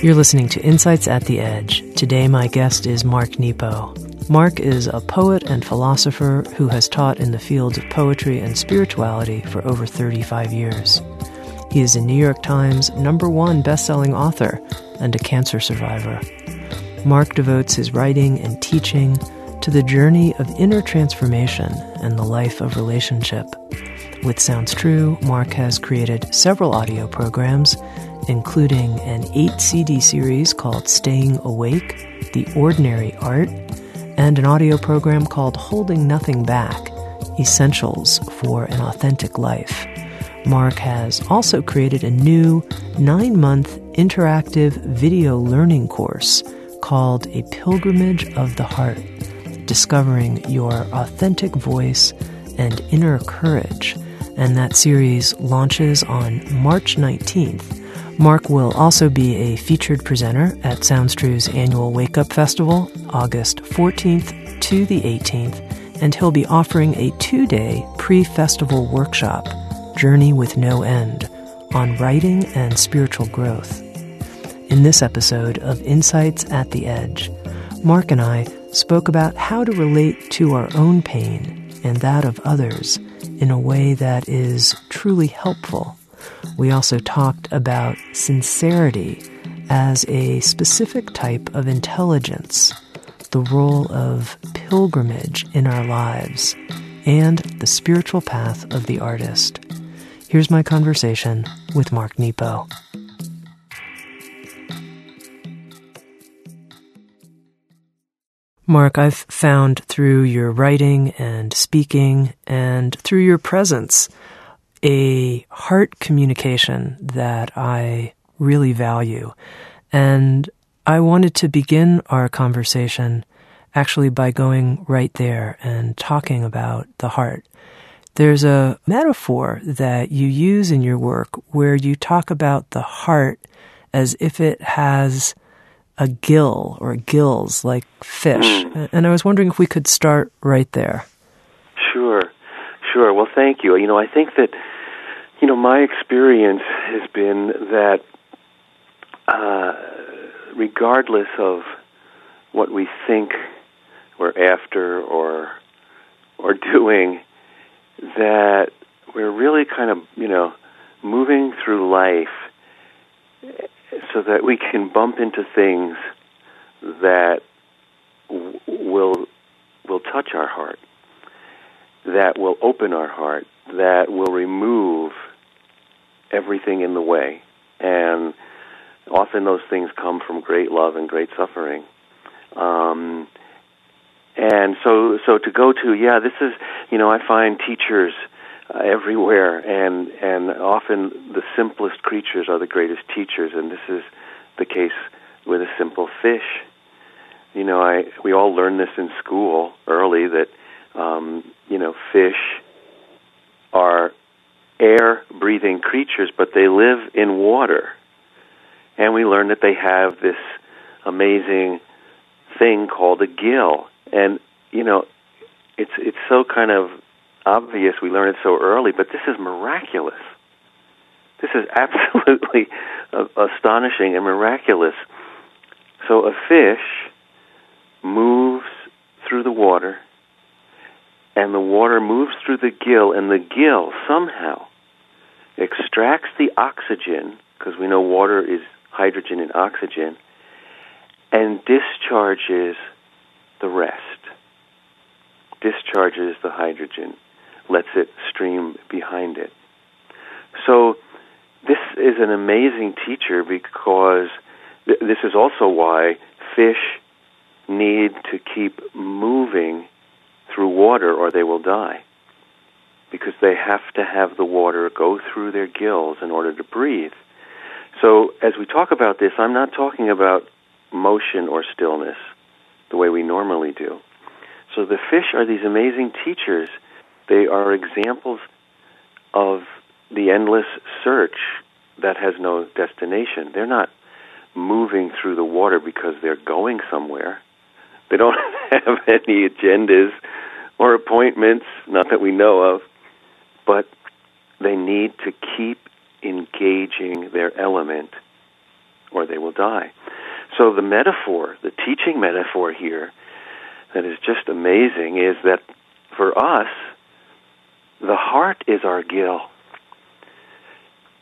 You're listening to Insights at the Edge. Today, my guest is Mark Nepo. Mark is a poet and philosopher who has taught in the fields of poetry and spirituality for over 35 years. He is a New York Times number one best-selling author and a cancer survivor. Mark devotes his writing and teaching to the journey of inner transformation and the life of relationship. With Sounds True, Mark has created several audio programs, including an eight CD series called Staying Awake, The Ordinary Art, and an audio program called Holding Nothing Back Essentials for an Authentic Life. Mark has also created a new nine month interactive video learning course called A Pilgrimage of the Heart, discovering your authentic voice and inner courage. And that series launches on March 19th. Mark will also be a featured presenter at SoundsTrue's annual Wake Up Festival, August 14th to the 18th, and he'll be offering a two day pre festival workshop Journey with No End on writing and spiritual growth. In this episode of Insights at the Edge, Mark and I spoke about how to relate to our own pain and that of others in a way that is truly helpful. We also talked about sincerity as a specific type of intelligence, the role of pilgrimage in our lives, and the spiritual path of the artist. Here's my conversation with Mark Nepo. Mark, I've found through your writing and speaking and through your presence a heart communication that I really value. And I wanted to begin our conversation actually by going right there and talking about the heart. There's a metaphor that you use in your work where you talk about the heart as if it has a gill or gills like fish. Mm. And I was wondering if we could start right there. Sure, sure. Well, thank you. You know, I think that, you know, my experience has been that uh, regardless of what we think we're after or or doing, that we're really kind of, you know, moving through life so that we can bump into things that w- will will touch our heart, that will open our heart, that will remove everything in the way. And often those things come from great love and great suffering. Um, and so so to go to yeah this is you know i find teachers uh, everywhere and and often the simplest creatures are the greatest teachers and this is the case with a simple fish. You know i we all learn this in school early that um you know fish are air breathing creatures but they live in water. And we learn that they have this amazing thing called a gill. And you know, it's it's so kind of obvious. We learn it so early, but this is miraculous. This is absolutely astonishing and miraculous. So a fish moves through the water, and the water moves through the gill, and the gill somehow extracts the oxygen because we know water is hydrogen and oxygen and discharges the rest. Discharges the hydrogen, lets it stream behind it. So, this is an amazing teacher because th- this is also why fish need to keep moving through water or they will die. Because they have to have the water go through their gills in order to breathe. So, as we talk about this, I'm not talking about motion or stillness the way we normally do. So, the fish are these amazing teachers. They are examples of the endless search that has no destination. They're not moving through the water because they're going somewhere. They don't have any agendas or appointments, not that we know of, but they need to keep engaging their element or they will die. So the metaphor, the teaching metaphor here that is just amazing is that for us, the heart is our gill.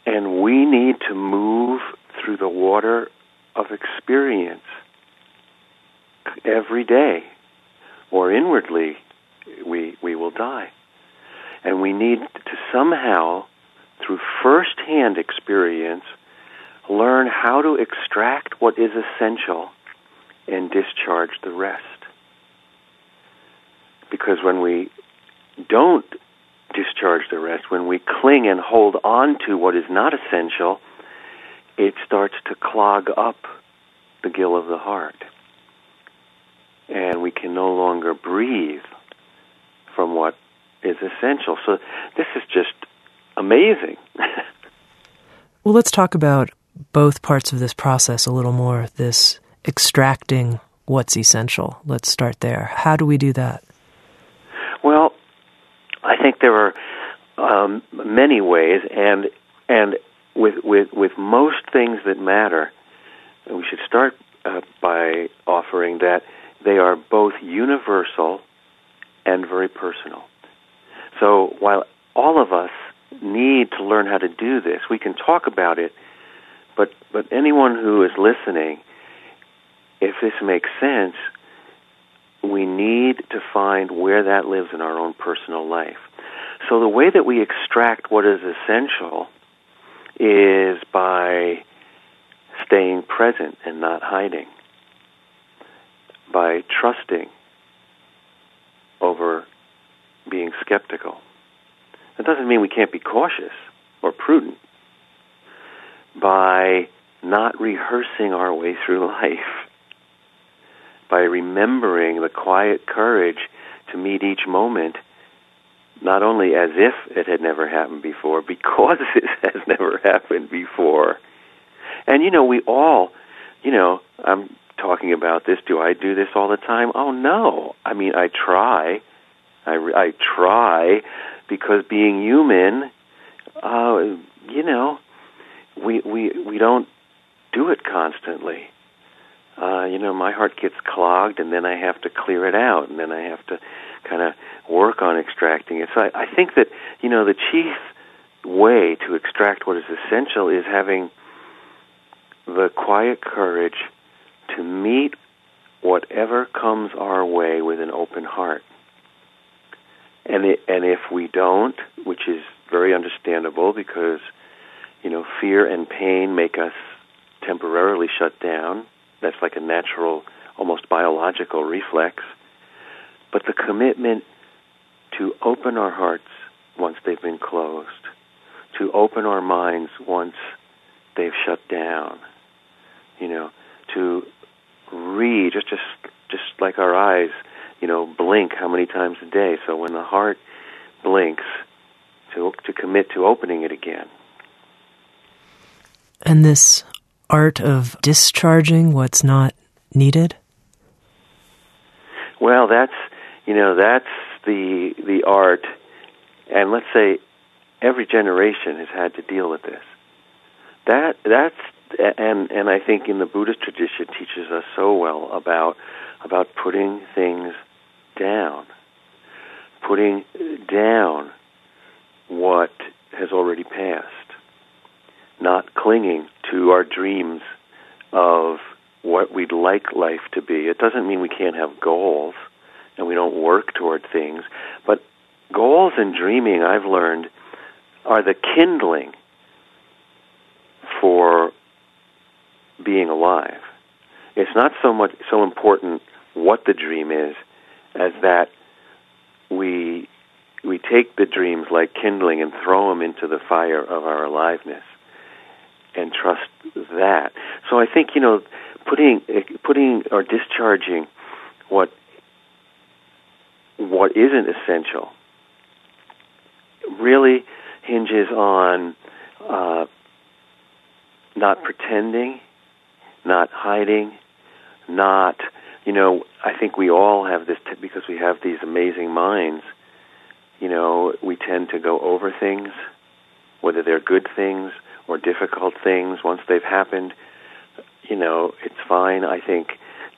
And we need to move through the water of experience every day, or inwardly, we, we will die. And we need to somehow, through first hand experience, learn how to extract what is essential and discharge the rest. Because when we don't discharge the rest, when we cling and hold on to what is not essential, it starts to clog up the gill of the heart. And we can no longer breathe from what is essential. So this is just amazing. well, let's talk about both parts of this process a little more this extracting what's essential. Let's start there. How do we do that? I think there are um, many ways, and and with with with most things that matter, we should start uh, by offering that they are both universal and very personal. So while all of us need to learn how to do this, we can talk about it, but but anyone who is listening, if this makes sense, we need to find where that lives in our own personal life. So the way that we extract what is essential is by staying present and not hiding, by trusting over being skeptical. That doesn't mean we can't be cautious or prudent. By not rehearsing our way through life, by remembering the quiet courage to meet each moment not only as if it had never happened before, because it has never happened before. And you know, we all, you know, I'm talking about this. Do I do this all the time? Oh no. I mean, I try. I, I try because being human, uh, you know, we we we don't do it constantly. Uh, you know, my heart gets clogged, and then I have to clear it out, and then I have to kind of work on extracting it. So I, I think that you know the chief way to extract what is essential is having the quiet courage to meet whatever comes our way with an open heart. And it, and if we don't, which is very understandable because you know fear and pain make us temporarily shut down. That's like a natural, almost biological reflex. But the commitment to open our hearts once they've been closed, to open our minds once they've shut down, you know, to read just just just like our eyes, you know, blink how many times a day. So when the heart blinks, to to commit to opening it again. And this art of discharging what's not needed? Well, that's you know that's the the art, and let's say every generation has had to deal with this. That that's and and I think in the Buddhist tradition teaches us so well about about putting things down, putting down what has already passed, not clinging to our dreams of what we'd like life to be. It doesn't mean we can't have goals and we don't work toward things, but goals and dreaming, I've learned, are the kindling for being alive. It's not so much so important what the dream is as that we we take the dreams like kindling and throw them into the fire of our aliveness and trust that. So I think you know putting putting or discharging what what isn't essential really hinges on uh, not pretending, not hiding, not you know. I think we all have this t- because we have these amazing minds. You know, we tend to go over things, whether they're good things or difficult things. Once they've happened, you know, it's fine. I think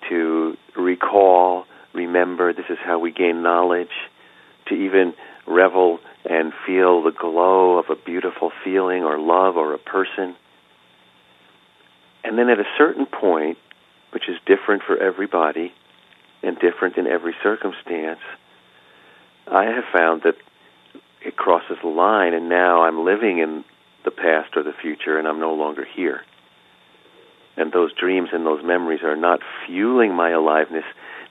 to recall, remember. This is how we gain knowledge. To even revel and feel the glow of a beautiful feeling or love or a person. And then at a certain point, which is different for everybody and different in every circumstance, I have found that it crosses the line, and now I'm living in the past or the future, and I'm no longer here. And those dreams and those memories are not fueling my aliveness,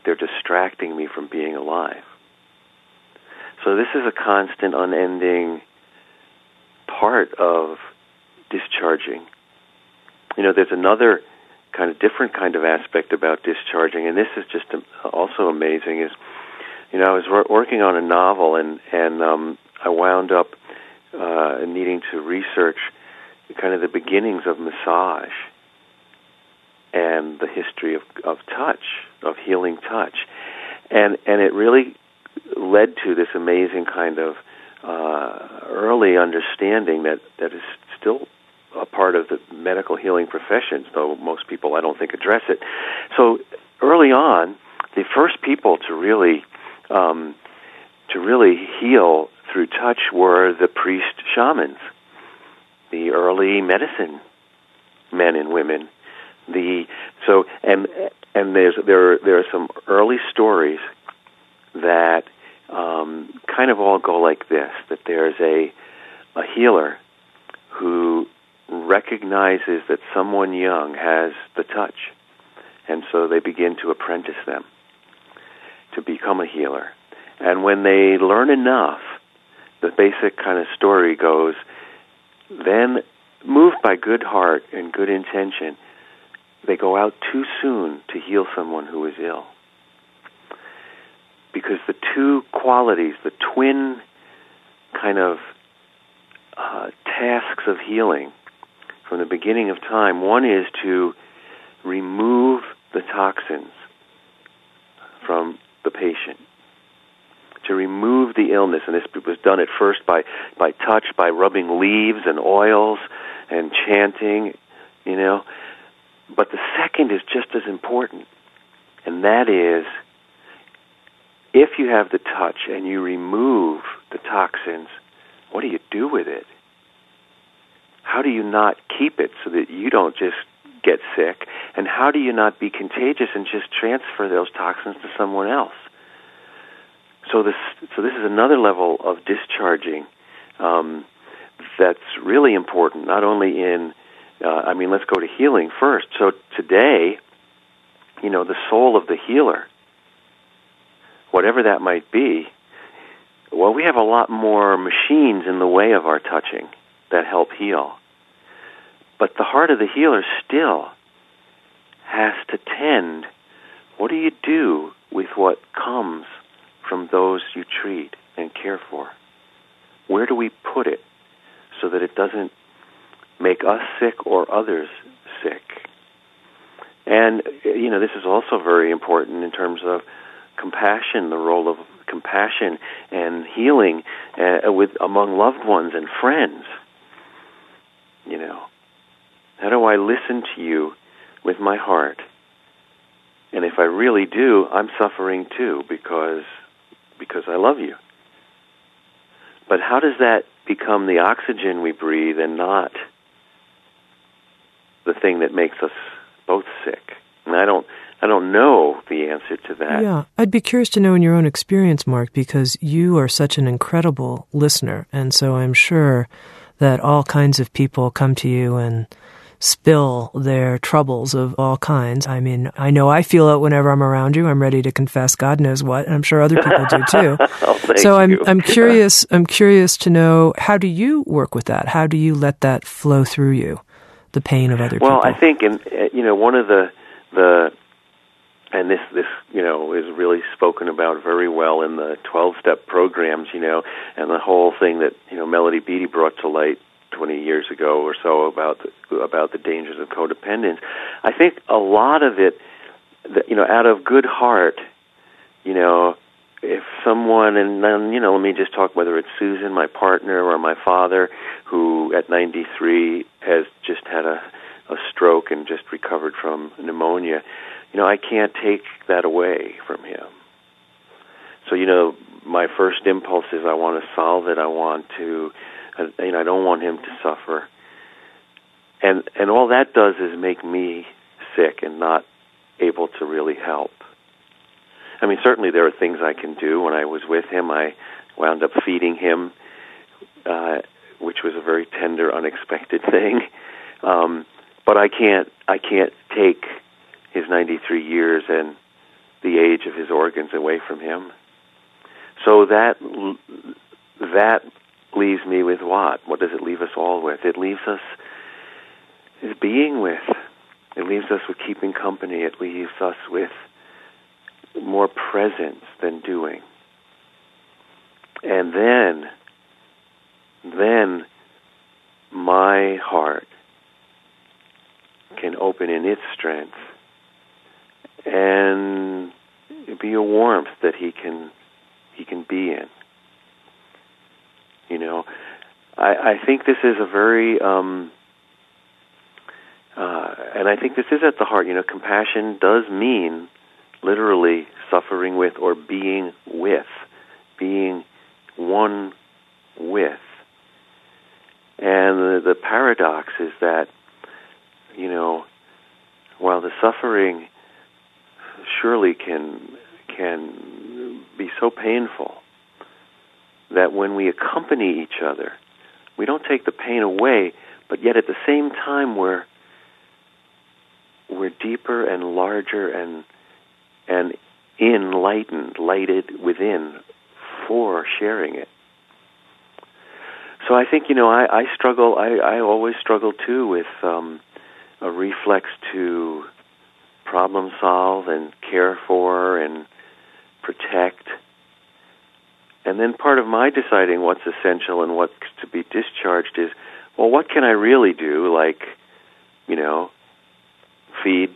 they're distracting me from being alive. So this is a constant, unending part of discharging. You know, there's another kind of different kind of aspect about discharging, and this is just also amazing. Is you know, I was working on a novel, and and um, I wound up uh, needing to research kind of the beginnings of massage and the history of of touch, of healing touch, and and it really led to this amazing kind of uh, early understanding that that is still a part of the medical healing professions, though most people I don't think address it. So early on, the first people to really um, to really heal through touch were the priest shamans, the early medicine men and women. The so and and there's there there are some early stories that um, kind of all go like this: that there's a a healer who recognizes that someone young has the touch, and so they begin to apprentice them to become a healer. And when they learn enough, the basic kind of story goes, then moved by good heart and good intention, they go out too soon to heal someone who is ill. Because the two qualities, the twin kind of uh, tasks of healing from the beginning of time, one is to remove the toxins from the patient, to remove the illness. And this was done at first by, by touch, by rubbing leaves and oils and chanting, you know. But the second is just as important, and that is if you have the touch and you remove the toxins, what do you do with it? How do you not keep it so that you don't just get sick? And how do you not be contagious and just transfer those toxins to someone else? So this, so this is another level of discharging um, that's really important. Not only in, uh, I mean, let's go to healing first. So today, you know, the soul of the healer whatever that might be, well, we have a lot more machines in the way of our touching that help heal. But the heart of the healer still has to tend. What do you do with what comes from those you treat and care for? Where do we put it so that it doesn't make us sick or others sick? And, you know, this is also very important in terms of compassion, the role of compassion and healing uh, with among loved ones and friends. You know, how do I listen to you with my heart? And if I really do, I'm suffering too because because I love you. But how does that become the oxygen we breathe and not the thing that makes us both sick. And I don't I don't know the answer to that. Yeah, I'd be curious to know in your own experience, Mark, because you are such an incredible listener, and so I'm sure that all kinds of people come to you and spill their troubles of all kinds. I mean, I know I feel it whenever I'm around you. I'm ready to confess God knows what, and I'm sure other people do too. oh, so I'm you. I'm curious I'm curious to know how do you work with that? How do you let that flow through you? The pain of other well, people. Well, I think in uh, you know, one of the the and this this you know is really spoken about very well in the 12 step programs, you know, and the whole thing that, you know, Melody Beattie brought to light 20 years ago or so about the, about the dangers of codependence. I think a lot of it, you know, out of good heart, you know, if someone and then you know, let me just talk whether it's Susan, my partner, or my father, who at 93 has just had a a stroke and just recovered from pneumonia. You know, I can't take that away from him. So, you know, my first impulse is I want to solve it. I want to you know, I don't want him to suffer. And and all that does is make me sick and not able to really help. I mean, certainly there are things I can do. When I was with him, I wound up feeding him, uh, which was a very tender, unexpected thing. Um, but I can't I can't take his 93 years and the age of his organs away from him. So that that leaves me with what? What does it leave us all with? It leaves us is being with. It leaves us with keeping company. It leaves us with more presence than doing. And then, then my heart can open in its strength and be a warmth that he can he can be in. You know, I, I think this is a very, um, uh, and I think this is at the heart. You know, compassion does mean literally suffering with or being with, being one with. And the, the paradox is that, you know, while the suffering surely can can be so painful, that when we accompany each other, we don't take the pain away, but yet at the same time we're we're deeper and larger and and enlightened, lighted within for sharing it. So I think you know I, I struggle. I, I always struggle too with um, a reflex to problem solve and care for and protect and then part of my deciding what's essential and what's to be discharged is, well, what can I really do? Like, you know, feed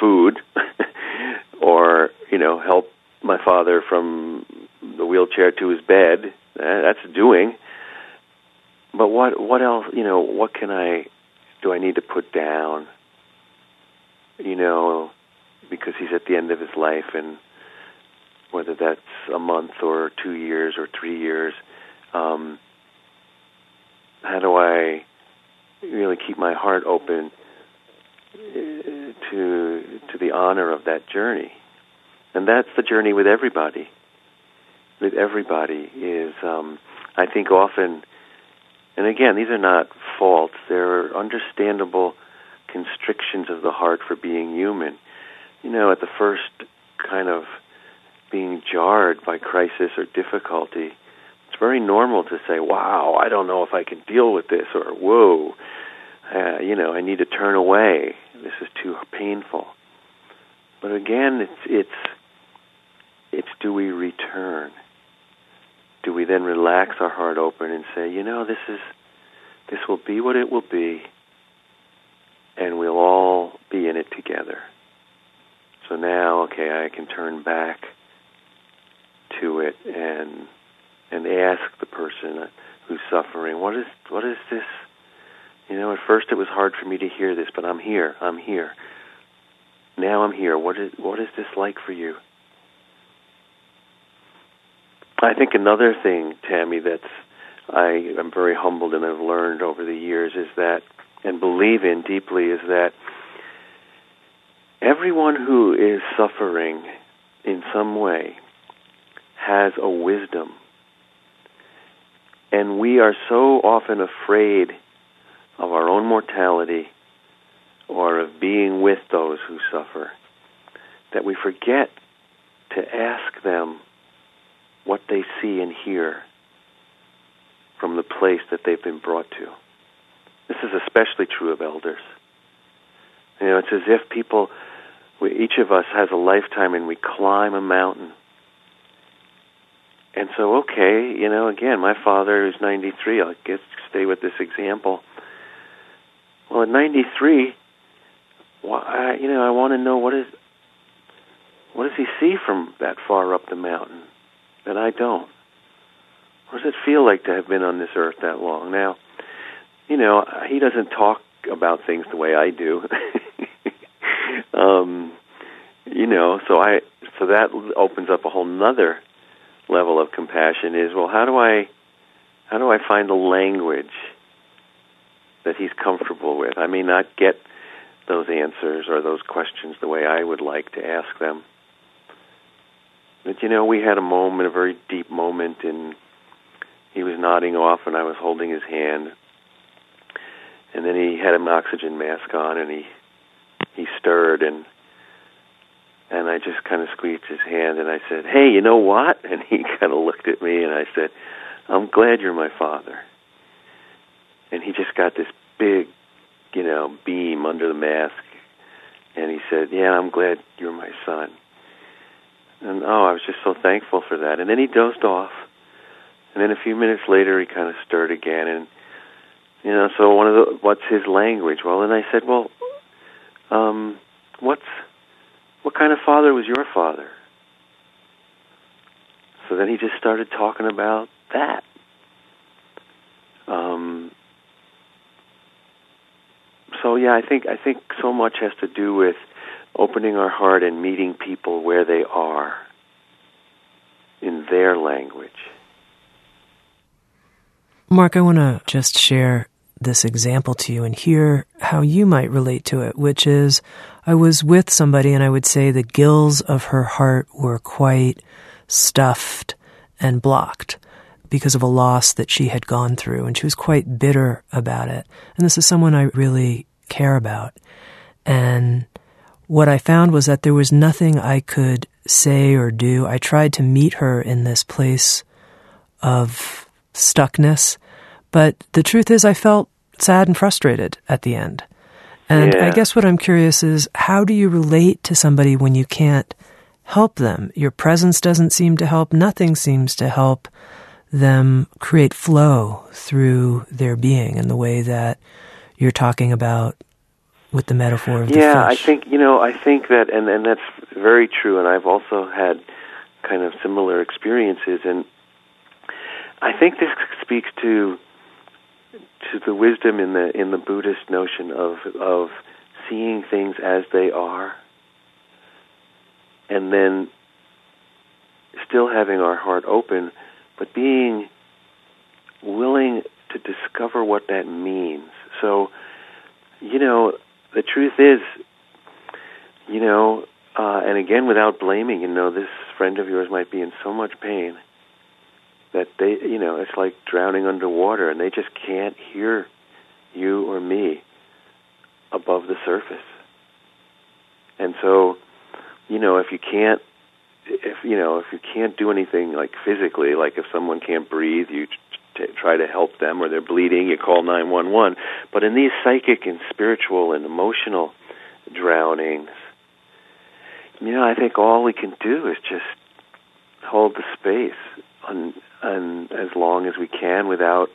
food, or you know, help my father from the wheelchair to his bed. Eh, that's doing. But what what else? You know, what can I do? I need to put down. You know, because he's at the end of his life and whether that's a month or two years or three years. Um, how do I really keep my heart open uh, to to the honor of that journey? And that's the journey with everybody. With everybody is, um, I think, often, and again, these are not faults; they're understandable constrictions of the heart for being human. You know, at the first kind of being jarred by crisis or difficulty, it's very normal to say, "Wow, I don't know if I can deal with this," or "Whoa, uh, you know, I need to turn away. This is too painful." But again, it's it's it's do we return? Do we then relax our heart open and say, "You know, this is this will be what it will be, and we'll all be in it together." So now, okay, I can turn back to it and and ask the person who's suffering, what is what is this? You know, at first it was hard for me to hear this, but I'm here. I'm here. Now I'm here. What is what is this like for you? I think another thing, Tami, that's I am very humbled and I've learned over the years is that and believe in deeply is that everyone who is suffering in some way has a wisdom. And we are so often afraid of our own mortality or of being with those who suffer that we forget to ask them what they see and hear from the place that they've been brought to. This is especially true of elders. You know, it's as if people, each of us has a lifetime and we climb a mountain. And so, okay, you know, again, my father is 93. I'll get, stay with this example. Well, at 93, well, you know, I want to know what is, what does he see from that far up the mountain that I don't? What does it feel like to have been on this earth that long? Now, you know, he doesn't talk about things the way I do. um, you know, so I so that opens up a whole nother level of compassion. Is well, how do I how do I find the language that he's comfortable with? I may not get those answers or those questions the way I would like to ask them. But you know, we had a moment, a very deep moment, and he was nodding off, and I was holding his hand. And then he had an oxygen mask on, and he he stirred, and and I just kind of squeezed his hand, and I said, "Hey, you know what?" And he kind of looked at me, and I said, "I'm glad you're my father." And he just got this big, you know, beam under the mask, and he said, "Yeah, I'm glad you're my son." And oh, I was just so thankful for that. And then he dozed off. And then a few minutes later, he kind of stirred again. And you know, so one of the what's his language? Well, and I said, well, um, what's what kind of father was your father? So then he just started talking about that. Um, so yeah, I think I think so much has to do with opening our heart and meeting people where they are in their language. Mark, I want to just share this example to you and hear how you might relate to it, which is I was with somebody and I would say the gills of her heart were quite stuffed and blocked because of a loss that she had gone through, and she was quite bitter about it. And this is someone I really care about. And what I found was that there was nothing I could say or do. I tried to meet her in this place of stuckness, but the truth is, I felt sad and frustrated at the end. And yeah. I guess what I'm curious is how do you relate to somebody when you can't help them? Your presence doesn't seem to help, nothing seems to help them create flow through their being in the way that you're talking about with the metaphor of yeah, I think you know, I think that, and and that's very true. And I've also had kind of similar experiences, and I think this speaks to to the wisdom in the in the Buddhist notion of of seeing things as they are, and then still having our heart open, but being willing to discover what that means. So, you know, the truth is, you know, uh, and again, without blaming, you know, this friend of yours might be in so much pain that they, you know, it's like drowning underwater, and they just can't hear you or me above the surface. And so, you know, if you can't, if you know, if you can't do anything like physically, like if someone can't breathe, you t- try to help them, or they're bleeding, you call nine one one. But in these psychic and spiritual and emotional drownings, you know, I think all we can do is just hold the space on, on as long as we can without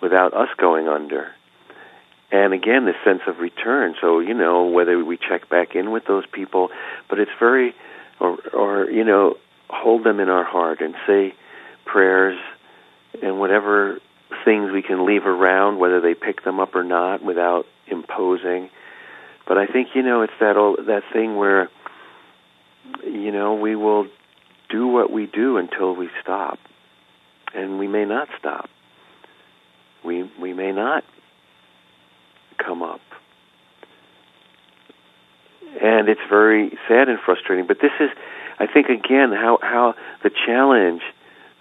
without us going under. And again, this sense of return. So you know, whether we check back in with those people, but it's very, or or you know, hold them in our heart and say prayers and whatever things we can leave around, whether they pick them up or not, without imposing. But I think you know, it's that old, that thing where you know we will do what we do until we stop, and we may not stop. We we may not come up. and it's very sad and frustrating. But this is, I think, again, how how the challenge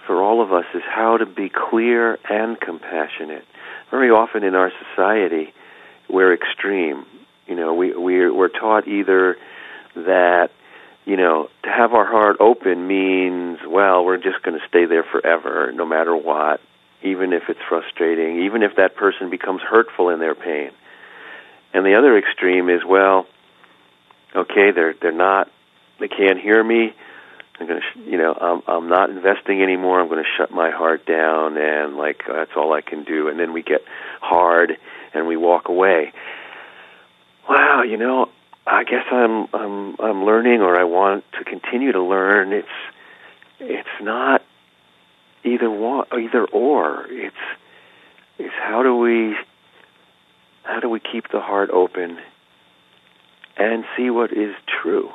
for all of us is how to be clear and compassionate. Very often in our society, we're extreme. You know, we we're, we're taught either that you know to have our heart open means well we're just going to stay there forever no matter what even if it's frustrating even if that person becomes hurtful in their pain and the other extreme is well okay they're they're not they can't hear me I'm going to, you know, I'm I'm not investing anymore. I'm going to shut my heart down, and like that's all I can do. And then we get hard, and we walk away. Wow, you know, I guess I'm I'm I'm learning, or I want to continue to learn. It's it's not either one, either or. It's it's how do we how do we keep the heart open and see what is true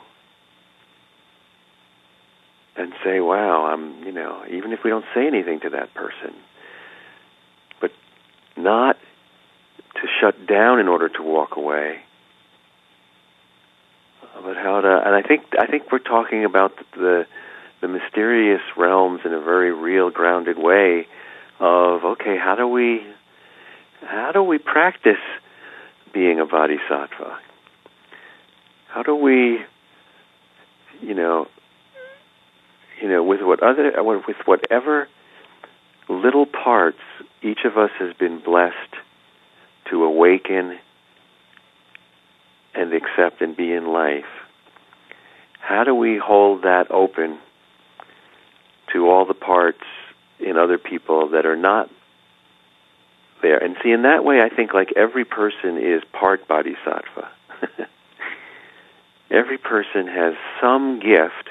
and say, wow, I'm, you know, even if we don't say anything to that person, but not to shut down in order to walk away, but how to, and I think, I think we're talking about the, the mysterious realms in a very real, grounded way of, okay, how do we, how do we practice being a bodhisattva? How do we, you know, you know, with what other with whatever little parts each of us has been blessed to awaken and accept and be in life. How do we hold that open to all the parts in other people that are not there? And see, in that way, I think like every person is part bodhisattva. every person has some gift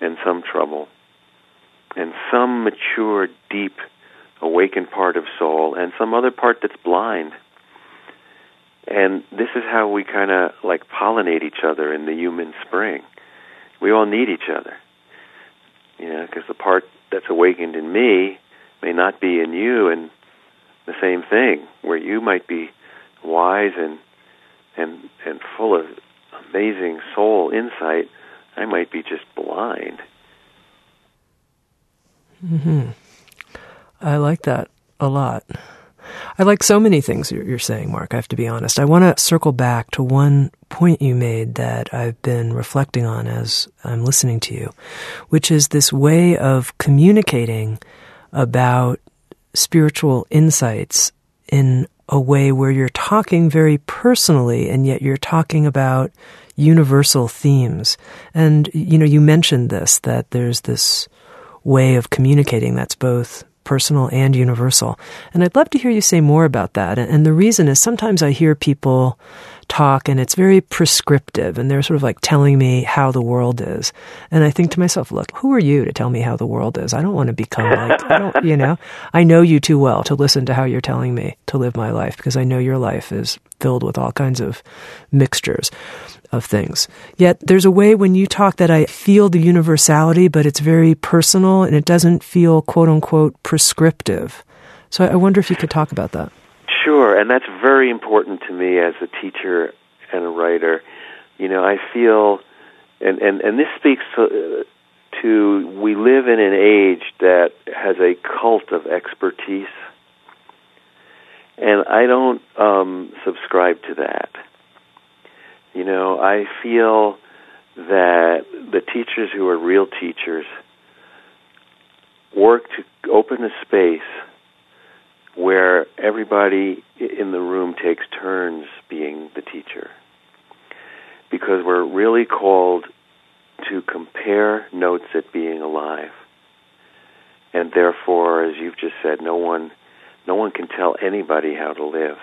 and some trouble, and some mature, deep, awakened part of soul, and some other part that's blind. And this is how we kind of like pollinate each other in the human spring. We all need each other. You know, because the part that's awakened in me may not be in you, and the same thing, where you might be wise and and and full of amazing soul insight, I might be just blind. Hmm. I like that a lot. I like so many things you're saying, Mark. I have to be honest. I want to circle back to one point you made that I've been reflecting on as I'm listening to you, which is this way of communicating about spiritual insights in a way where you're talking very personally and yet you're talking about universal themes. And, you know, you mentioned this, that there's this way of communicating that's both personal and universal. And I'd love to hear you say more about that. And the reason is sometimes I hear people talk and it's very prescriptive and they're sort of like telling me how the world is. And I think to myself, look, who are you to tell me how the world is? I don't want to become like, I don't, you know, I know you too well to listen to how you're telling me to live my life because I know your life is filled with all kinds of mixtures of things. Yet there's a way when you talk that I feel the universality, but it's very personal and it doesn't feel quote unquote prescriptive. So I wonder if you could talk about that. And that's very important to me as a teacher and a writer. You know, I feel, and and and this speaks to, to we live in an age that has a cult of expertise, and I don't um, subscribe to that. You know, I feel that the teachers who are real teachers work to open a space where everybody in the room takes turns being the teacher. Because we're really called to compare notes at being alive. And therefore, as you've just said, no one no one can tell anybody how to live.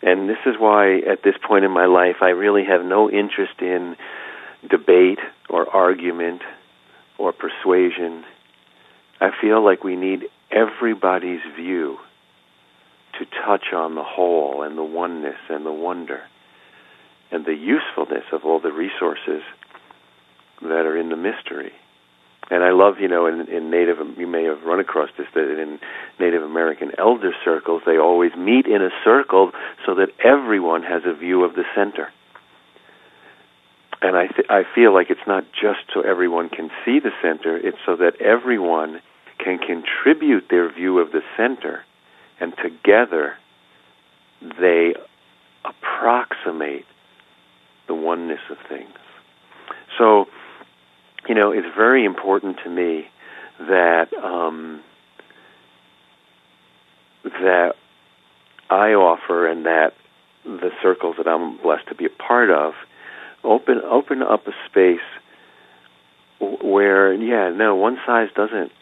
And this is why at this point in my life I really have no interest in debate or argument or persuasion. I feel like we need everybody's view to touch on the whole and the oneness and the wonder and the usefulness of all the resources that are in the mystery. And I love, you know, in, in Native, you may have run across this, that in Native American elder circles, they always meet in a circle so that everyone has a view of the center. and I th- I feel like it's not just so everyone can see the center; it's so that everyone can contribute their view of the center, and together they approximate the oneness of things. So, you know, it's very important to me that um, that I offer and that the circles that I'm blessed to be a part of open open up a space where yeah no one size doesn't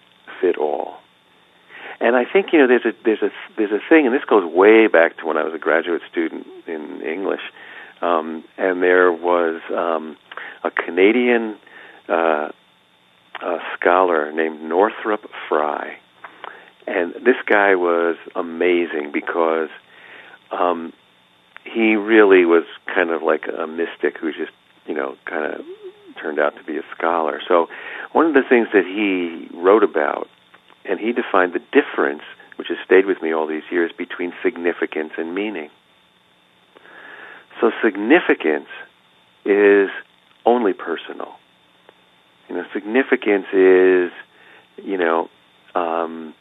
fit all and I think you know there's a there's a there's a thing and this goes way back to when I was a graduate student in English um, and there was um, a Canadian uh, a scholar named Northrop Frye and this guy was amazing because um, he really was kind of like a mystic who just, you know, kind of turned out to be a scholar. So one of the things that he wrote about, and he defined the difference, which has stayed with me all these years, between significance and meaning. So significance is only personal. You know, significance is, you know, um,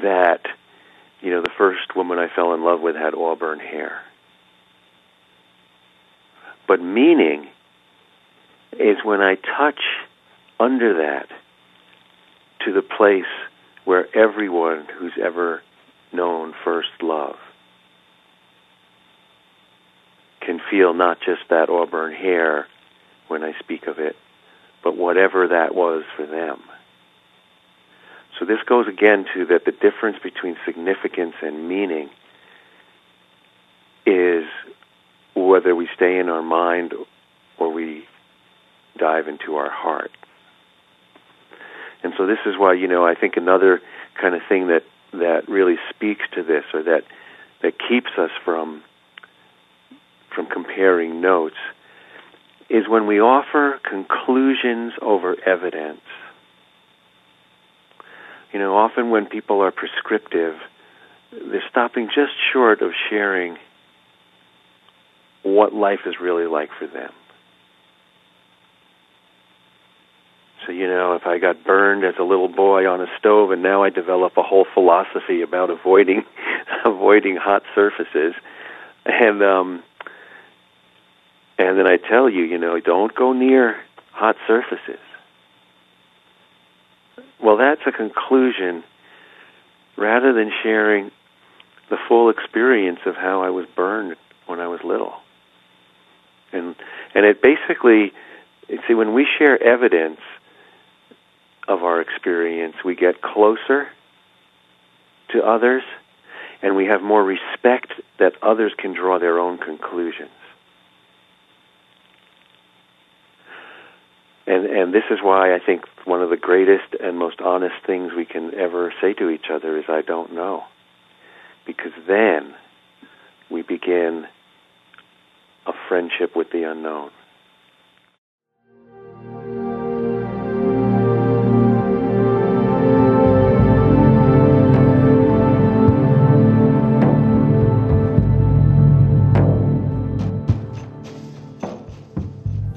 that you know the first woman I fell in love with had auburn hair. But meaning is when I touch under that to the place where everyone who's ever known first love can feel not just that auburn hair when I speak of it, but whatever that was for them. So this goes again to that the difference between significance and meaning is whether we stay in our mind or we dive into our heart. And so this is why, you know, I think another kind of thing that, that really speaks to this or that, that keeps us from, from comparing notes is when we offer conclusions over evidence you know, often when people are prescriptive, they're stopping just short of sharing what life is really like for them. So, you know, if I got burned as a little boy on a stove and now I develop a whole philosophy about avoiding avoiding hot surfaces and um and then I tell you, you know, don't go near hot surfaces. Well, that's a conclusion rather than sharing the full experience of how I was burned when I was little. And and it basically see when we share evidence of our experience, we get closer to others and we have more respect that others can draw their own conclusions. and and this is why I think one of the greatest and most honest things we can ever say to each other is I don't know. Because then we begin a friendship with the unknown.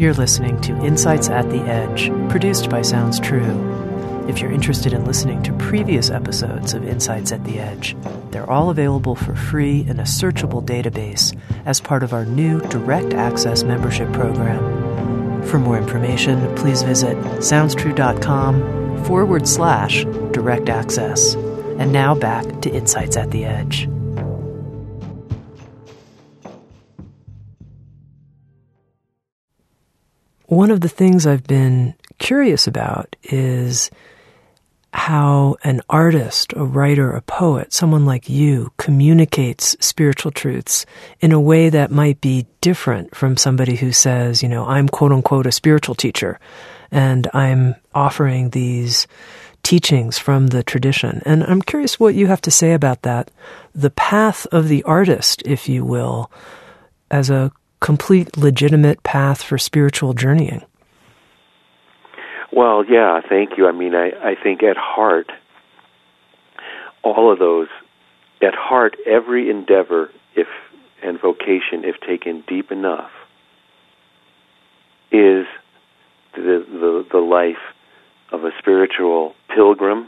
You're listening to Insights at the Edge, produced by Sounds True. If you're interested in listening to previous episodes of Insights at the Edge, they're all available for free in a searchable database as part of our new Direct Access membership program. For more information, please visit soundstrue.com forward slash direct access. And now back to Insights at the Edge. One of the things I've been curious about is how an artist, a writer, a poet, someone like you communicates spiritual truths in a way that might be different from somebody who says, you know, I'm quote unquote a spiritual teacher and I'm offering these teachings from the tradition. And I'm curious what you have to say about that. The path of the artist, if you will, as a complete legitimate path for spiritual journeying. Well, yeah, thank you. I mean, I, I think at heart, all of those, at heart, every endeavor, if and vocation, if taken deep enough, is the, the, the life of a spiritual pilgrim,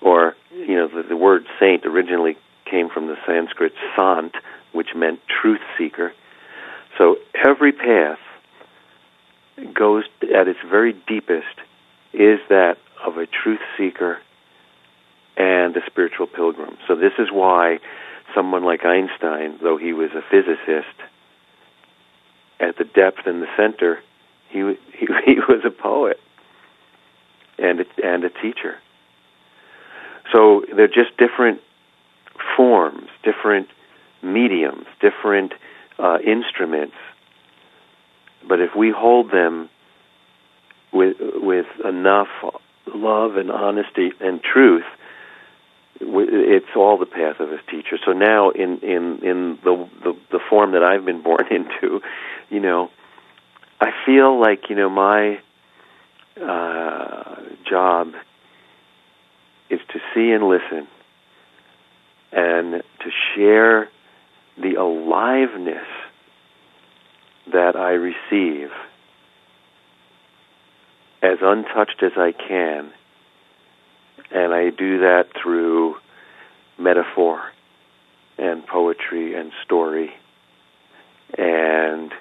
or, you know, the, the word saint originally came from the Sanskrit sant, which meant truth seeker. So every path goes at its very deepest is that of a truth seeker and a spiritual pilgrim. So this is why someone like Einstein, though he was a physicist, at the depth and the center, he he, he was a poet and a, and a teacher. So they're just different forms, different mediums, different uh, instruments. But if we hold them with with enough love and honesty and truth, it's all the path of his teacher. So now, in in in the, the the form that I've been born into, you know, I feel like you know my uh, job is to see and listen, and to share the aliveness that I receive as untouched as I can and I do that through metaphor and poetry and story and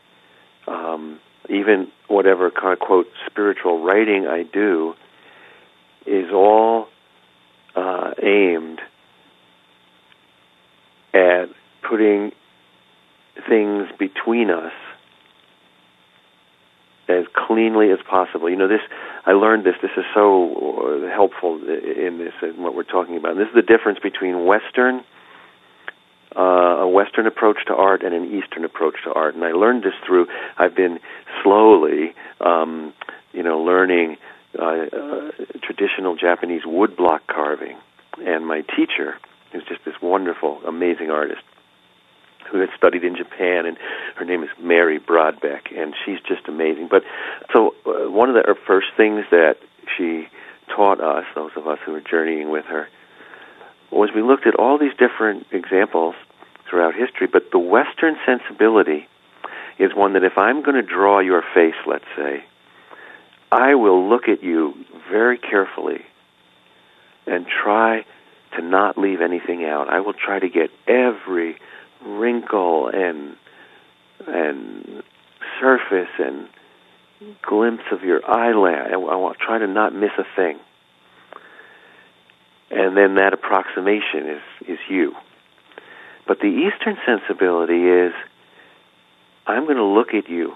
um, even whatever kind of quote spiritual writing I do is all uh, aimed at putting things between us as cleanly as possible. You know, this I learned this. This is so uh, helpful in this and what we're talking about. And this is the difference between Western, uh, a Western approach to art, and an Eastern approach to art. And I learned this through. I've been slowly, um, you know, learning uh, uh, traditional Japanese woodblock carving. And my teacher, who's just this wonderful, amazing artist, who had studied in Japan, and her name is Mary Brodbeck, and she's just amazing. But so uh, one of the first things that she taught us, those of us who were journeying with her, was we looked at all these different examples throughout history, but the Western sensibility is one that if I'm going to draw your face, let's say, I will look at you very carefully and try to not leave anything out. I will try to get every wrinkle and and surface and glimpse of your eyelid. I, I try to not miss a thing. And then that approximation is is you. But the Eastern sensibility is I'm going to look at you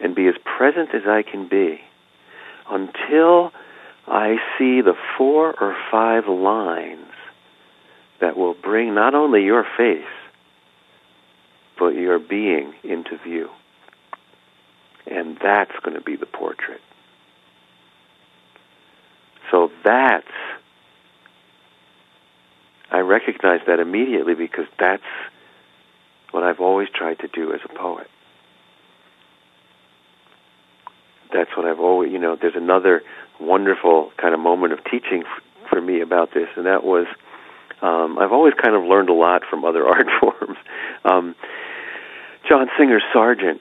and be as present as I can be until I see the four or five lines that will bring not only your face, but your being into view. And that's going to be the portrait. So that's, I recognize that immediately because that's what I've always tried to do as a poet. That's what I've always, you know, there's another wonderful kind of moment of teaching for me about this, and that was um, I've always kind of learned a lot from other art forms. Um, John Singer Sargent,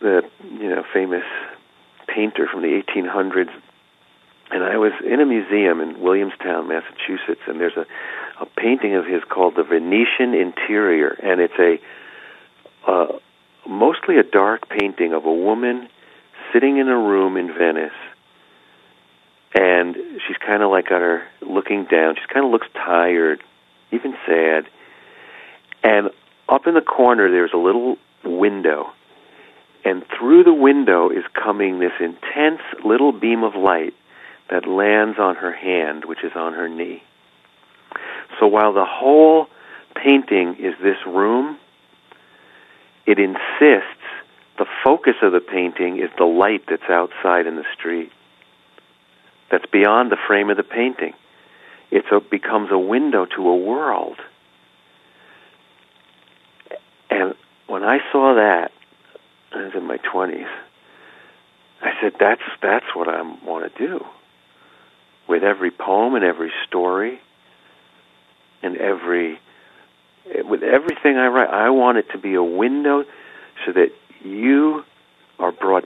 the you know famous painter from the 1800s, and I was in a museum in Williamstown, Massachusetts, and there's a, a painting of his called the Venetian Interior, and it's a uh, mostly a dark painting of a woman sitting in a room in Venice and she's kind of like got her looking down. She kind of looks tired, even sad. And up in the corner, there's a little window, and through the window is coming this intense little beam of light that lands on her hand, which is on her knee. So while the whole painting is this room, it insists the focus of the painting is the light that's outside in the street that's beyond the frame of the painting. It becomes a window to a world. And when I saw that, I was in my twenties. I said, "That's that's what I want to do." With every poem and every story, and every with everything I write, I want it to be a window so that you are brought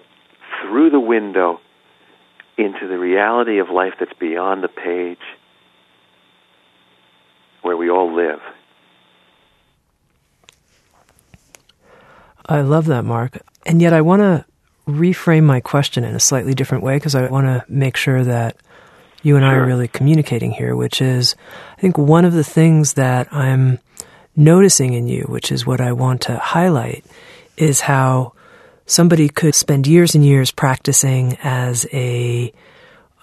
through the window into the reality of life that's beyond the page where we all live. I love that, Mark. And yet I want to reframe my question in a slightly different way because I want to make sure that you and sure. I are really communicating here, which is, I think one of the things that I'm noticing in you, which is what I want to highlight, is how somebody could spend years and years practicing as a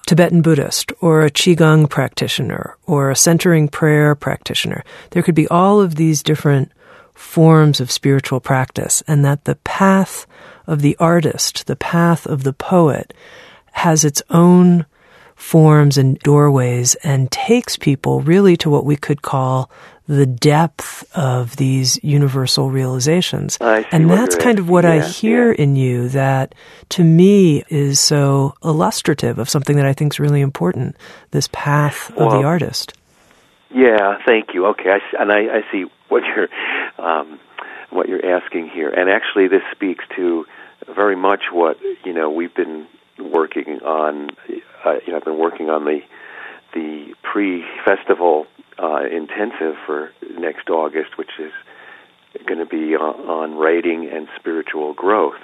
Tibetan Buddhist or a Qigong practitioner or a centering prayer practitioner. There could be all of these different forms of spiritual practice, and that the path of the artist, the path of the poet, has its own forms and doorways and takes people really to what we could call the depth of these universal realizations. and that's kind of what yeah, I hear yeah. in you that to me is so illustrative of something that I think is really important this path well, of the artist. Yeah, thank you. Okay, I, and I, I see what you're um, what you're asking here, and actually, this speaks to very much what you know we've been working on. Uh, you know, I've been working on the the pre-festival uh, intensive for next August, which is going to be on, on writing and spiritual growth.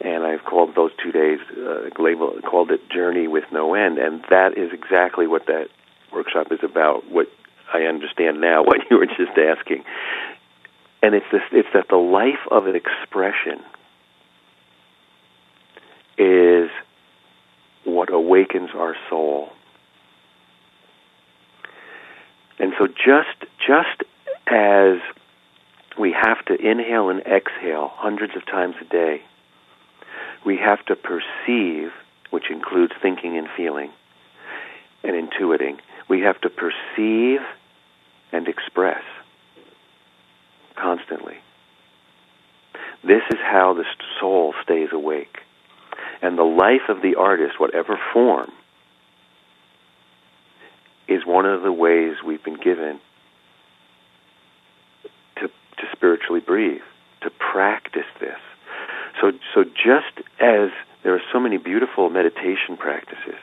And I've called those two days, uh, label, called it Journey with No End, and that is exactly what that workshop is about. What I understand now, what you were just asking, and it's this: it's that the life of an expression is what awakens our soul. And so just just as we have to inhale and exhale hundreds of times a day, we have to perceive, which includes thinking and feeling and intuiting. We have to perceive and express constantly. This is how the soul stays awake. And the life of the artist, whatever form, is one of the ways we've been given to, to spiritually breathe, to practice this. So, so just as there are so many beautiful meditation practices,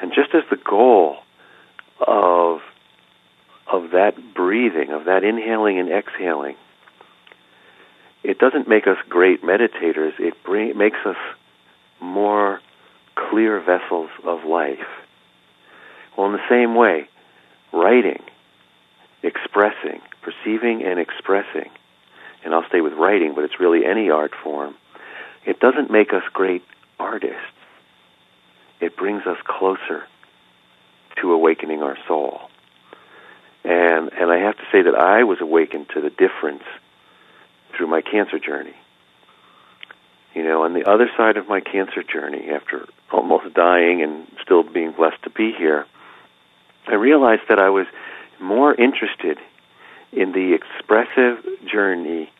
and just as the goal of of that breathing, of that inhaling and exhaling, it doesn't make us great meditators. It bring, makes us more clear vessels of life. Well, in the same way, writing, expressing, perceiving and expressing, and I'll stay with writing, but it's really any art form, it doesn't make us great artists. It brings us closer to awakening our soul. And and I have to say that I was awakened to the difference through my cancer journey. You know, on the other side of my cancer journey, after almost dying and still being blessed to be here, I realized that I was more interested in the expressive journey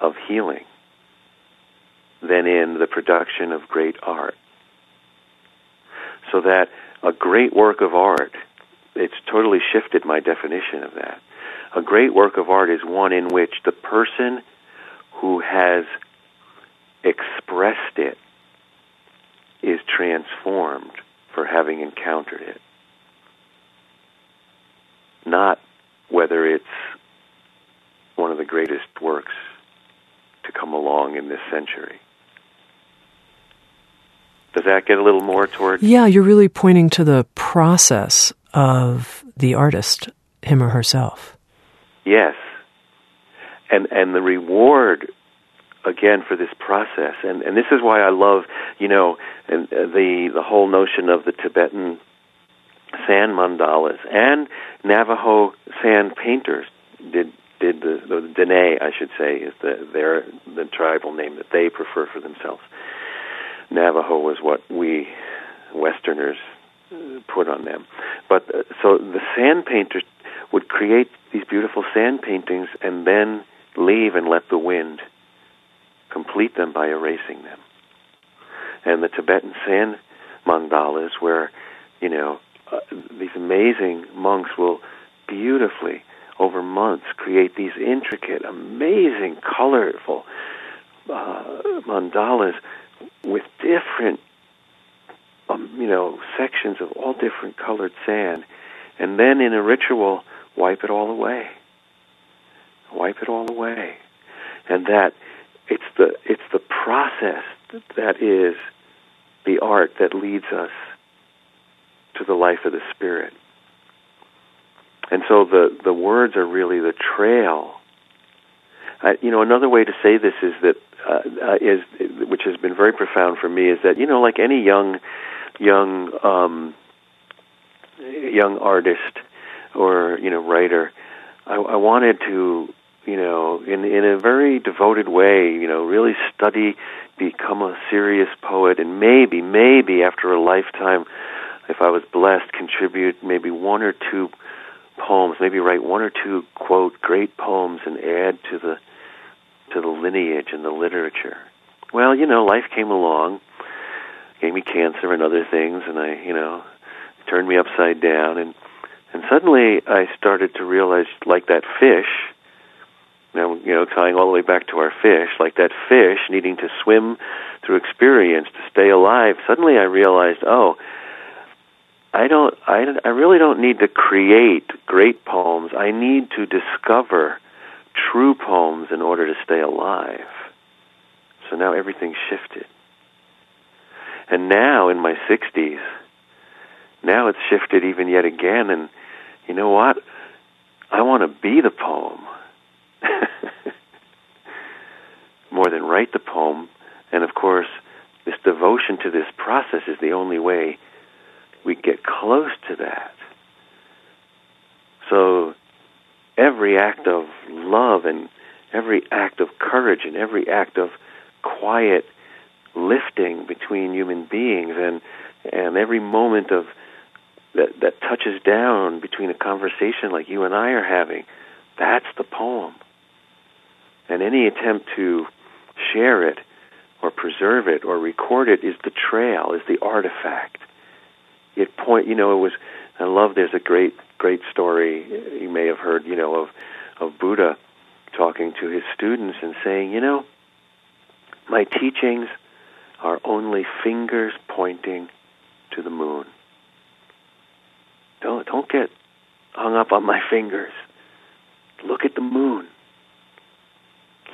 of healing than in the production of great art. So that a great work of art, it's totally shifted my definition of that. A great work of art is one in which the person who has expressed it is transformed for having encountered it. Not whether it's one of the greatest works to come along in this century. Does that get a little more toward? Yeah, you're really pointing to the process of the artist, him or herself. Yes, and and the reward again for this process, and and this is why I love you know and the the whole notion of the Tibetan sand mandalas and Navajo sand painters did did the, the Dene, I should say, is the their the tribal name that they prefer for themselves. Navajo was what we Westerners put on them. But uh, so the sand painters would create these beautiful sand paintings and then leave and let the wind complete them by erasing them. And the Tibetan sand mandalas, where you know uh, these amazing monks will beautifully over months create these intricate, amazing, colorful uh, mandalas with different, um, you know, sections of all different colored sand, and then in a ritual, wipe it all away. Wipe it all away, and that it's the it's the process that is the art that leads us to the life of the spirit. And so the the words are really the trail. You know, another way to say this is that uh, uh, is which has been very profound for me is that you know, like any young young um, young artist or you know writer, I, I wanted to you know in in a very devoted way you know really study become a serious poet and maybe maybe after a lifetime if I was blessed contribute maybe one or two poems maybe write one or two quote great poems and add to the to the lineage and the literature. Well you know life came along gave me cancer and other things and I you know turned me upside down and and suddenly I started to realize like that fish now, you know, tying all the way back to our fish, like that fish needing to swim through experience to stay alive, suddenly I realized, oh, I don't I, I really don't need to create great poems. I need to discover true poems in order to stay alive. So now everything shifted. And now in my 60s, now it's shifted even yet again and you know what? I want to be the poem. more than write the poem. And of course, this devotion to this process is the only way we get close to that. So every act of love and every act of courage and every act of quiet lifting between human beings and and every moment of that that touches down between a conversation like you and I are having that's the poem and any attempt to share it or preserve it or record it is the trail, is the artifact. It point, you know, it was. I love. There's a great, great story you may have heard, you know, of of Buddha talking to his students and saying, you know, my teachings are only fingers pointing to the moon. Don't don't get hung up on my fingers. Look at the moon.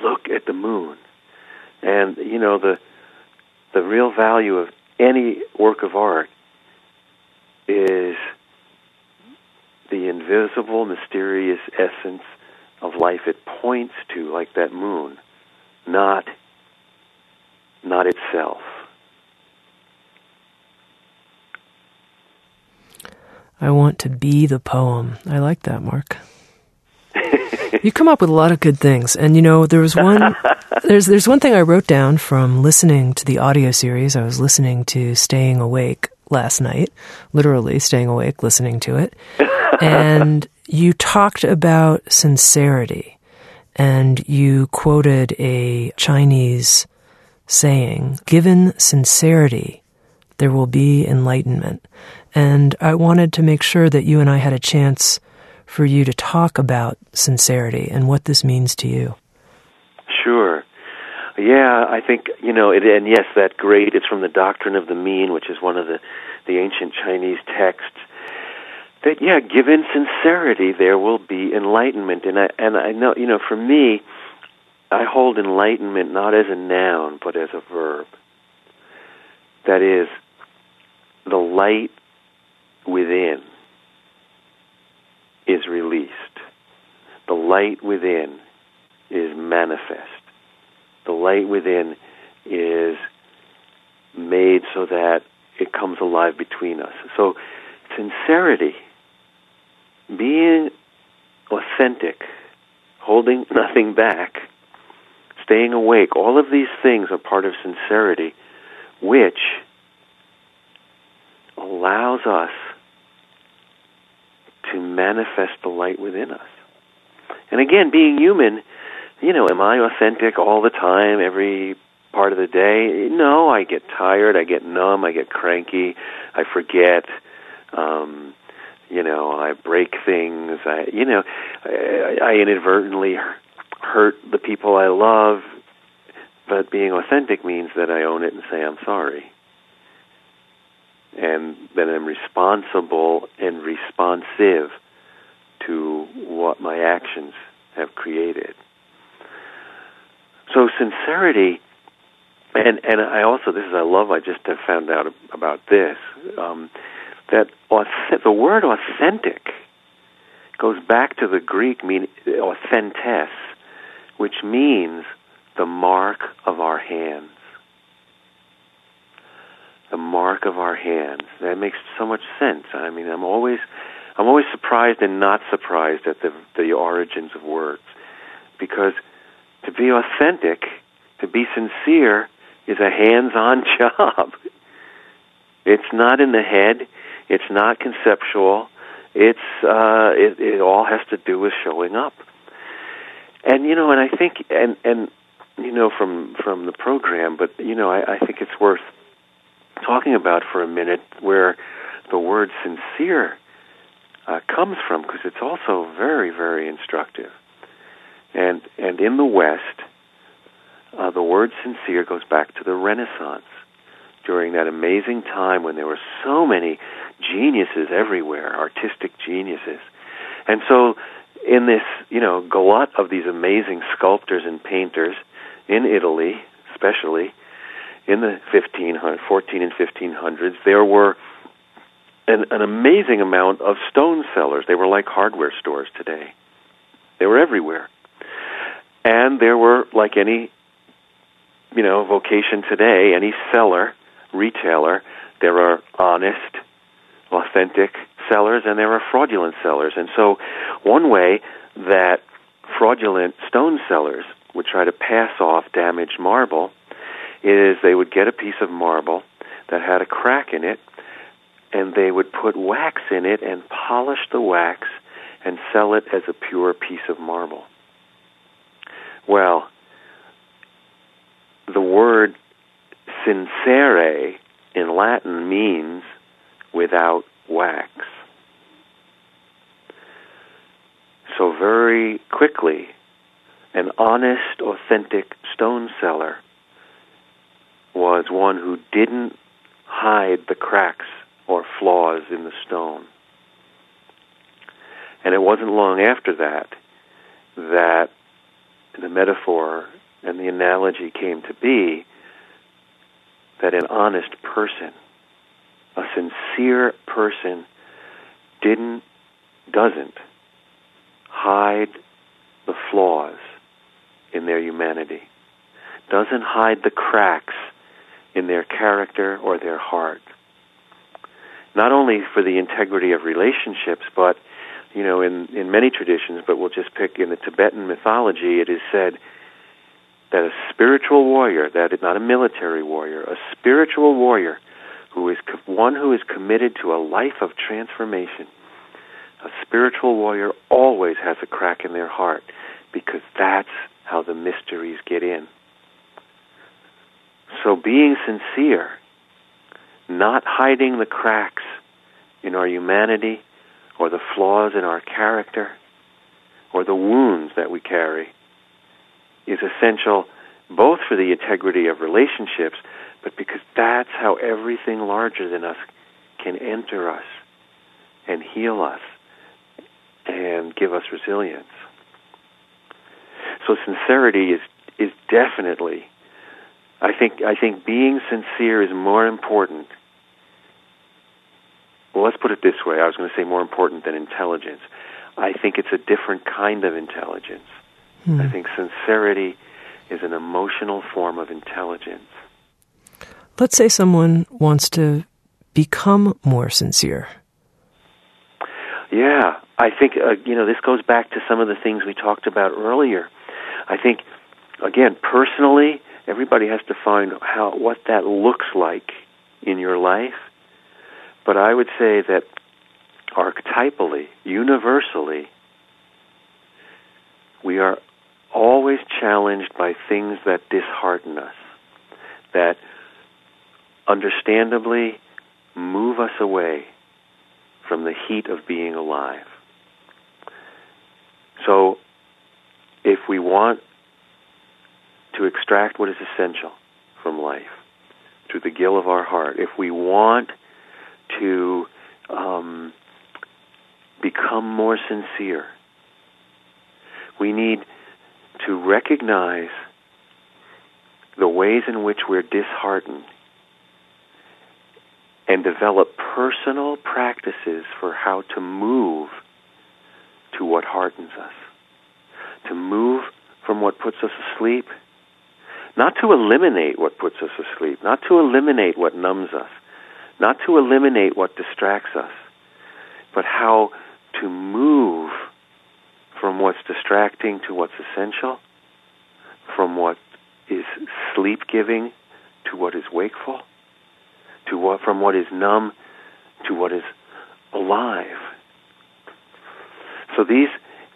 Look at the moon. And you know the the real value of any work of art is the invisible, mysterious essence of life it points to, like that moon, not not itself. I want to be the poem. I like that, Mark. You come up with a lot of good things, and you know there was one. there's there's one thing I wrote down from listening to the audio series. I was listening to Staying Awake last night, literally staying awake listening to it, and you talked about sincerity, and you quoted a Chinese saying, "Given sincerity." There will be enlightenment. And I wanted to make sure that you and I had a chance for you to talk about sincerity and what this means to you. Sure. Yeah, I think you know it, and yes, that great. It's from the Doctrine of the Mean, which is one of the the ancient Chinese texts. That yeah, given sincerity, there will be enlightenment, and I and I know you know for me, I hold enlightenment not as a noun but as a verb. That is, the light within is released. The light within is manifest. The light within is made so that it comes alive between us. So, sincerity, being authentic, holding nothing back, staying awake, all of these things are part of sincerity, which allows us to manifest the light within us. And again, being human, you know, am I authentic all the time, every part of the day? No, I get tired, I get numb, I get cranky, I forget. Um, you know, I break things. I, you know, I, I inadvertently hurt the people I love. but being authentic means that I own it and say I'm sorry. And that I'm responsible and responsive to what my actions have created. So sincerity, and and I also this is I love I just have found out about this um, that the word authentic goes back to the Greek mean authentes, which means the mark of our hands. The mark of our hands. That makes so much sense. I mean, I'm always, I'm always surprised and not surprised at the the origins of words, because to be authentic, to be sincere, is a hands-on job. It's not in the head. It's not conceptual. It's uh, it, it all has to do with showing up. And you know, and I think, and and you know, from from the program, but you know, I, I think it's worth talking about for a minute where the word sincere uh, comes from, because it's also very, very instructive. And and in the West, uh, the word sincere goes back to the Renaissance, during that amazing time when there were so many geniuses everywhere, artistic geniuses. And so, in this, you know, glut of these amazing sculptors and painters in Italy, especially in the 1500, 14 and 1500s, there were an, an amazing amount of stone sellers. They were like hardware stores today. They were everywhere. And there were, like any, you know, vocation today, any seller, retailer, there are honest, authentic sellers and there are fraudulent sellers. And so one way that fraudulent stone sellers would try to pass off damaged marble is they would get a piece of marble that had a crack in it and they would put wax in it and polish the wax and sell it as a pure piece of marble. Well, the word sincere in Latin means without wax. So, very quickly, an honest, authentic stone seller was one who didn't hide the cracks or flaws in the stone. And it wasn't long after that that the metaphor and the analogy came to be that an honest person, a sincere person, didn't, doesn't hide the flaws in their humanity, doesn't hide the cracks in their character or their heart. Not only for the integrity of relationships, but you know, in, in many traditions, but we'll just pick in the Tibetan mythology, it is said that a spiritual warrior, that is not a military warrior, a spiritual warrior who is co- one who is committed to a life of transformation, a spiritual warrior always has a crack in their heart because that's how the mysteries get in. So being sincere, not hiding the cracks in our humanity or the flaws in our character or the wounds that we carry is essential both for the integrity of relationships, but because that's how everything larger than us can enter us and heal us and give us resilience. So sincerity is is definitely I think I think being sincere is more important. Well, let's put it this way. I was going to say more important than intelligence. I think it's a different kind of intelligence. Hmm. I think sincerity is an emotional form of intelligence. Let's say someone wants to become more sincere. Yeah, I think uh, you know this goes back to some of the things we talked about earlier. I think again, personally, everybody has to find how what that looks like in your life. But I would say that archetypally, universally, we are always challenged by things that dishearten us, that understandably move us away from the heat of being alive. So, if we want to extract what is essential from life through the gill of our heart, if we want to um, become more sincere, we need to recognize the ways in which we're disheartened and develop personal practices for how to move to what heartens us, to move from what puts us asleep, not to eliminate what puts us asleep, not to eliminate what numbs us, not to eliminate what distracts us, but how to move from what's distracting to what's essential, from what is sleep giving to what is wakeful, to what from what is numb to what is alive. So these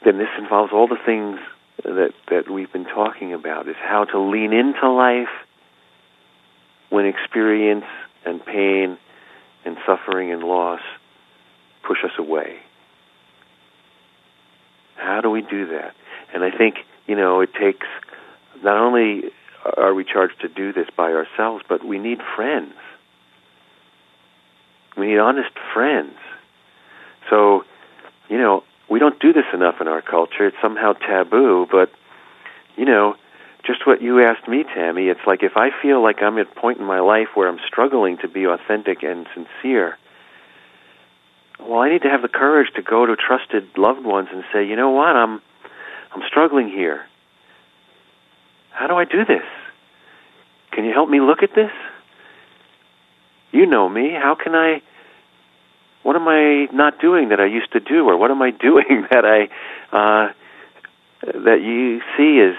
then this involves all the things that that we've been talking about is how to lean into life when experience and pain and suffering and loss push us away. How do we do that? And I think, you know, it takes not only are we charged to do this by ourselves, but we need friends. We need honest friends. So, you know, we don't do this enough in our culture. It's somehow taboo, but, you know, just what you asked me, Tami, it's like if I feel like I'm at a point in my life where I'm struggling to be authentic and sincere, well, I need to have the courage to go to trusted loved ones and say, you know what, I'm I'm struggling here. How do I do this? Can you help me look at this? You know me. How can I? What am I not doing that I used to do, or what am I doing that I uh, that you see as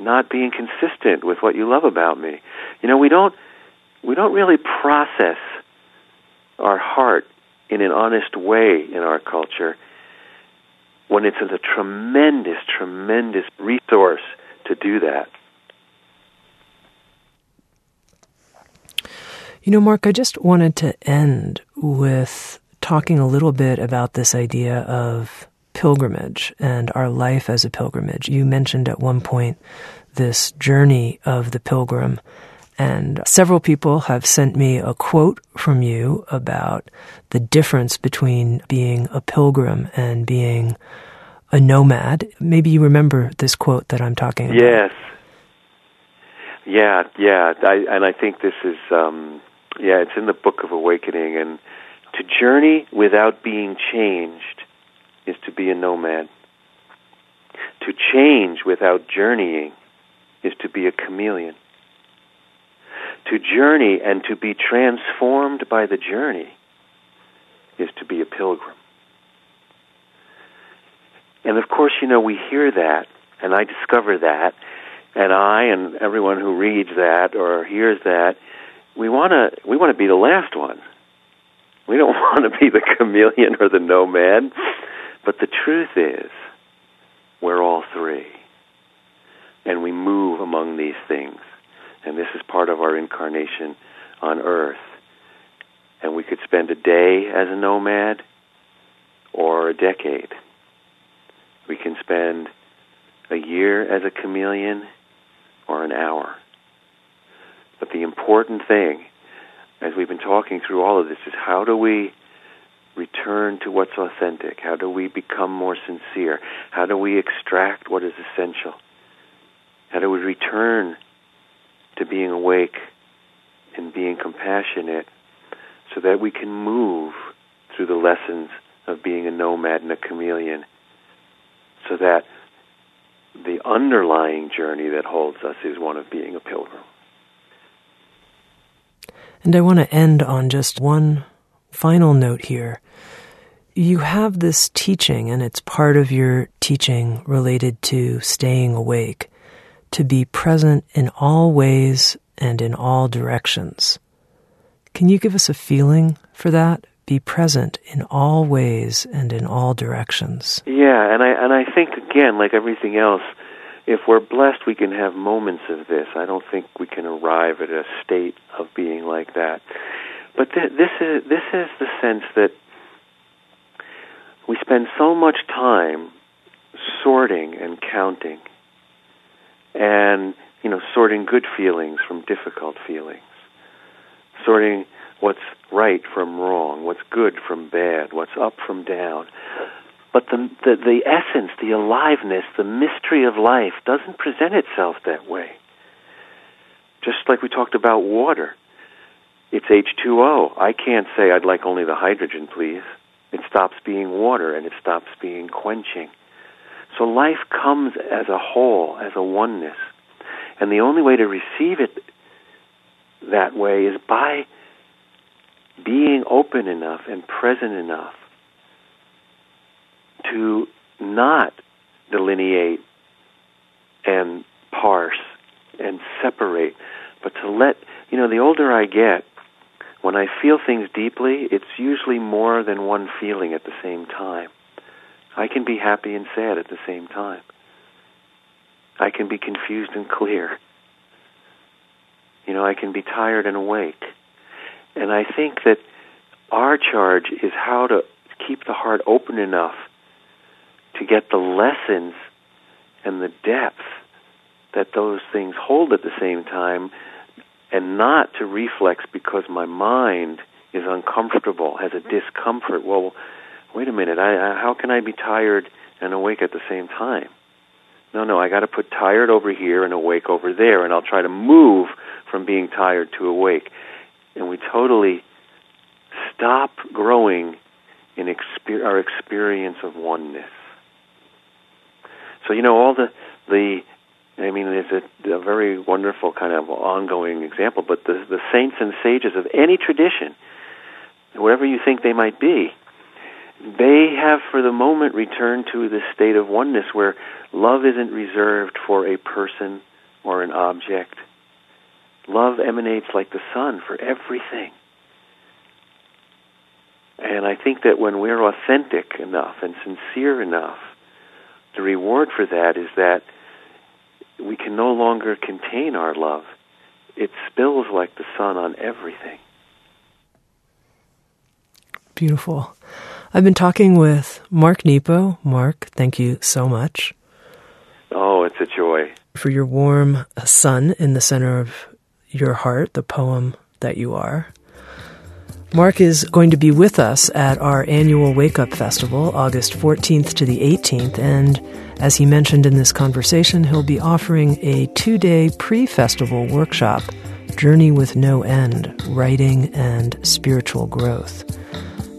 not being consistent with what you love about me? You know, we don't we don't really process our heart in an honest way in our culture when it's a tremendous, tremendous resource to do that. You know, Mark, I just wanted to end with talking a little bit about this idea of pilgrimage and our life as a pilgrimage. You mentioned at one point this journey of the pilgrim, and several people have sent me a quote from you about the difference between being a pilgrim and being a nomad. Maybe you remember this quote that I'm talking about. Yes. Yeah, yeah, I, and I think this is um, yeah, it's in the Book of Awakening. And to journey without being changed is to be a nomad. To change without journeying is to be a chameleon. To journey and to be transformed by the journey is to be a pilgrim. And of course, you know, we hear that, and I discover that, and I and everyone who reads that or hears that we want to we want to be the last one. We don't want to be the chameleon or the nomad. But the truth is, we're all three. And we move among these things. And this is part of our incarnation on earth. And we could spend a day as a nomad or a decade. We can spend a year as a chameleon or an hour. But the important thing, as we've been talking through all of this, is how do we return to what's authentic? How do we become more sincere? How do we extract what is essential? How do we return to being awake and being compassionate so that we can move through the lessons of being a nomad and a chameleon so that the underlying journey that holds us is one of being a pilgrim. And I want to end on just one final note here. You have this teaching, and it's part of your teaching related to staying awake, to be present in all ways and in all directions. Can you give us a feeling for that? Be present in all ways and in all directions. Yeah, and I and I think again, like everything else, if we're blessed, we can have moments of this. I don't think we can arrive at a state of being like that. But th- this is this is the sense that we spend so much time sorting and counting, and you know, sorting good feelings from difficult feelings, sorting what's right from wrong, what's good from bad, what's up from down. But the, the, the essence, the aliveness, the mystery of life doesn't present itself that way. Just like we talked about water. It's H2O. I can't say I'd like only the hydrogen, please. It stops being water and it stops being quenching. So life comes as a whole, as a oneness. And the only way to receive it that way is by being open enough and present enough to not delineate and parse and separate, but to let, you know, the older I get, when I feel things deeply, it's usually more than one feeling at the same time. I can be happy and sad at the same time. I can be confused and clear. You know, I can be tired and awake. And I think that our charge is how to keep the heart open enough to get the lessons and the depth that those things hold at the same time and not to reflex because my mind is uncomfortable, has a discomfort. Well, wait a minute, I, I, how can I be tired and awake at the same time? No, no, I got to put tired over here and awake over there, and I'll try to move from being tired to awake. And we totally stop growing in exper- our experience of oneness. So you know all the the I mean, it's a, a very wonderful kind of ongoing example, but the the saints and sages of any tradition, whatever you think they might be, they have for the moment returned to this state of oneness where love isn't reserved for a person or an object. Love emanates like the sun for everything. And I think that when we're authentic enough and sincere enough, the reward for that is that we can no longer contain our love. It spills like the sun on everything. Beautiful. I've been talking with Mark Nepo. Mark, thank you so much. Oh, it's a joy. For your warm sun in the center of your heart, the poem that you are. Mark is going to be with us at our annual Wake Up Festival, August 14th to the 18th, and as he mentioned in this conversation, he'll be offering a two day pre festival workshop, Journey with No End Writing and Spiritual Growth.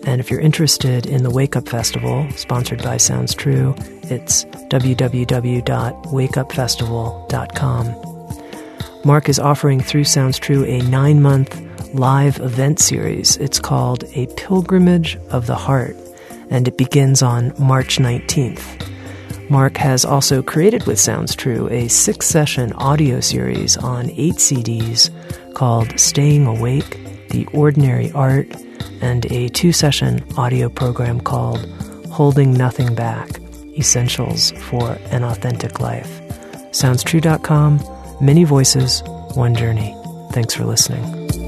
And if you're interested in the Wake Up Festival, sponsored by Sounds True, it's www.wakeupfestival.com. Mark is offering through Sounds True a nine month live event series. It's called A Pilgrimage of the Heart, and it begins on March 19th. Mark has also created with Sounds True a six session audio series on eight CDs called Staying Awake, The Ordinary Art, and a two session audio program called Holding Nothing Back Essentials for an Authentic Life. SoundsTrue.com, many voices, one journey. Thanks for listening.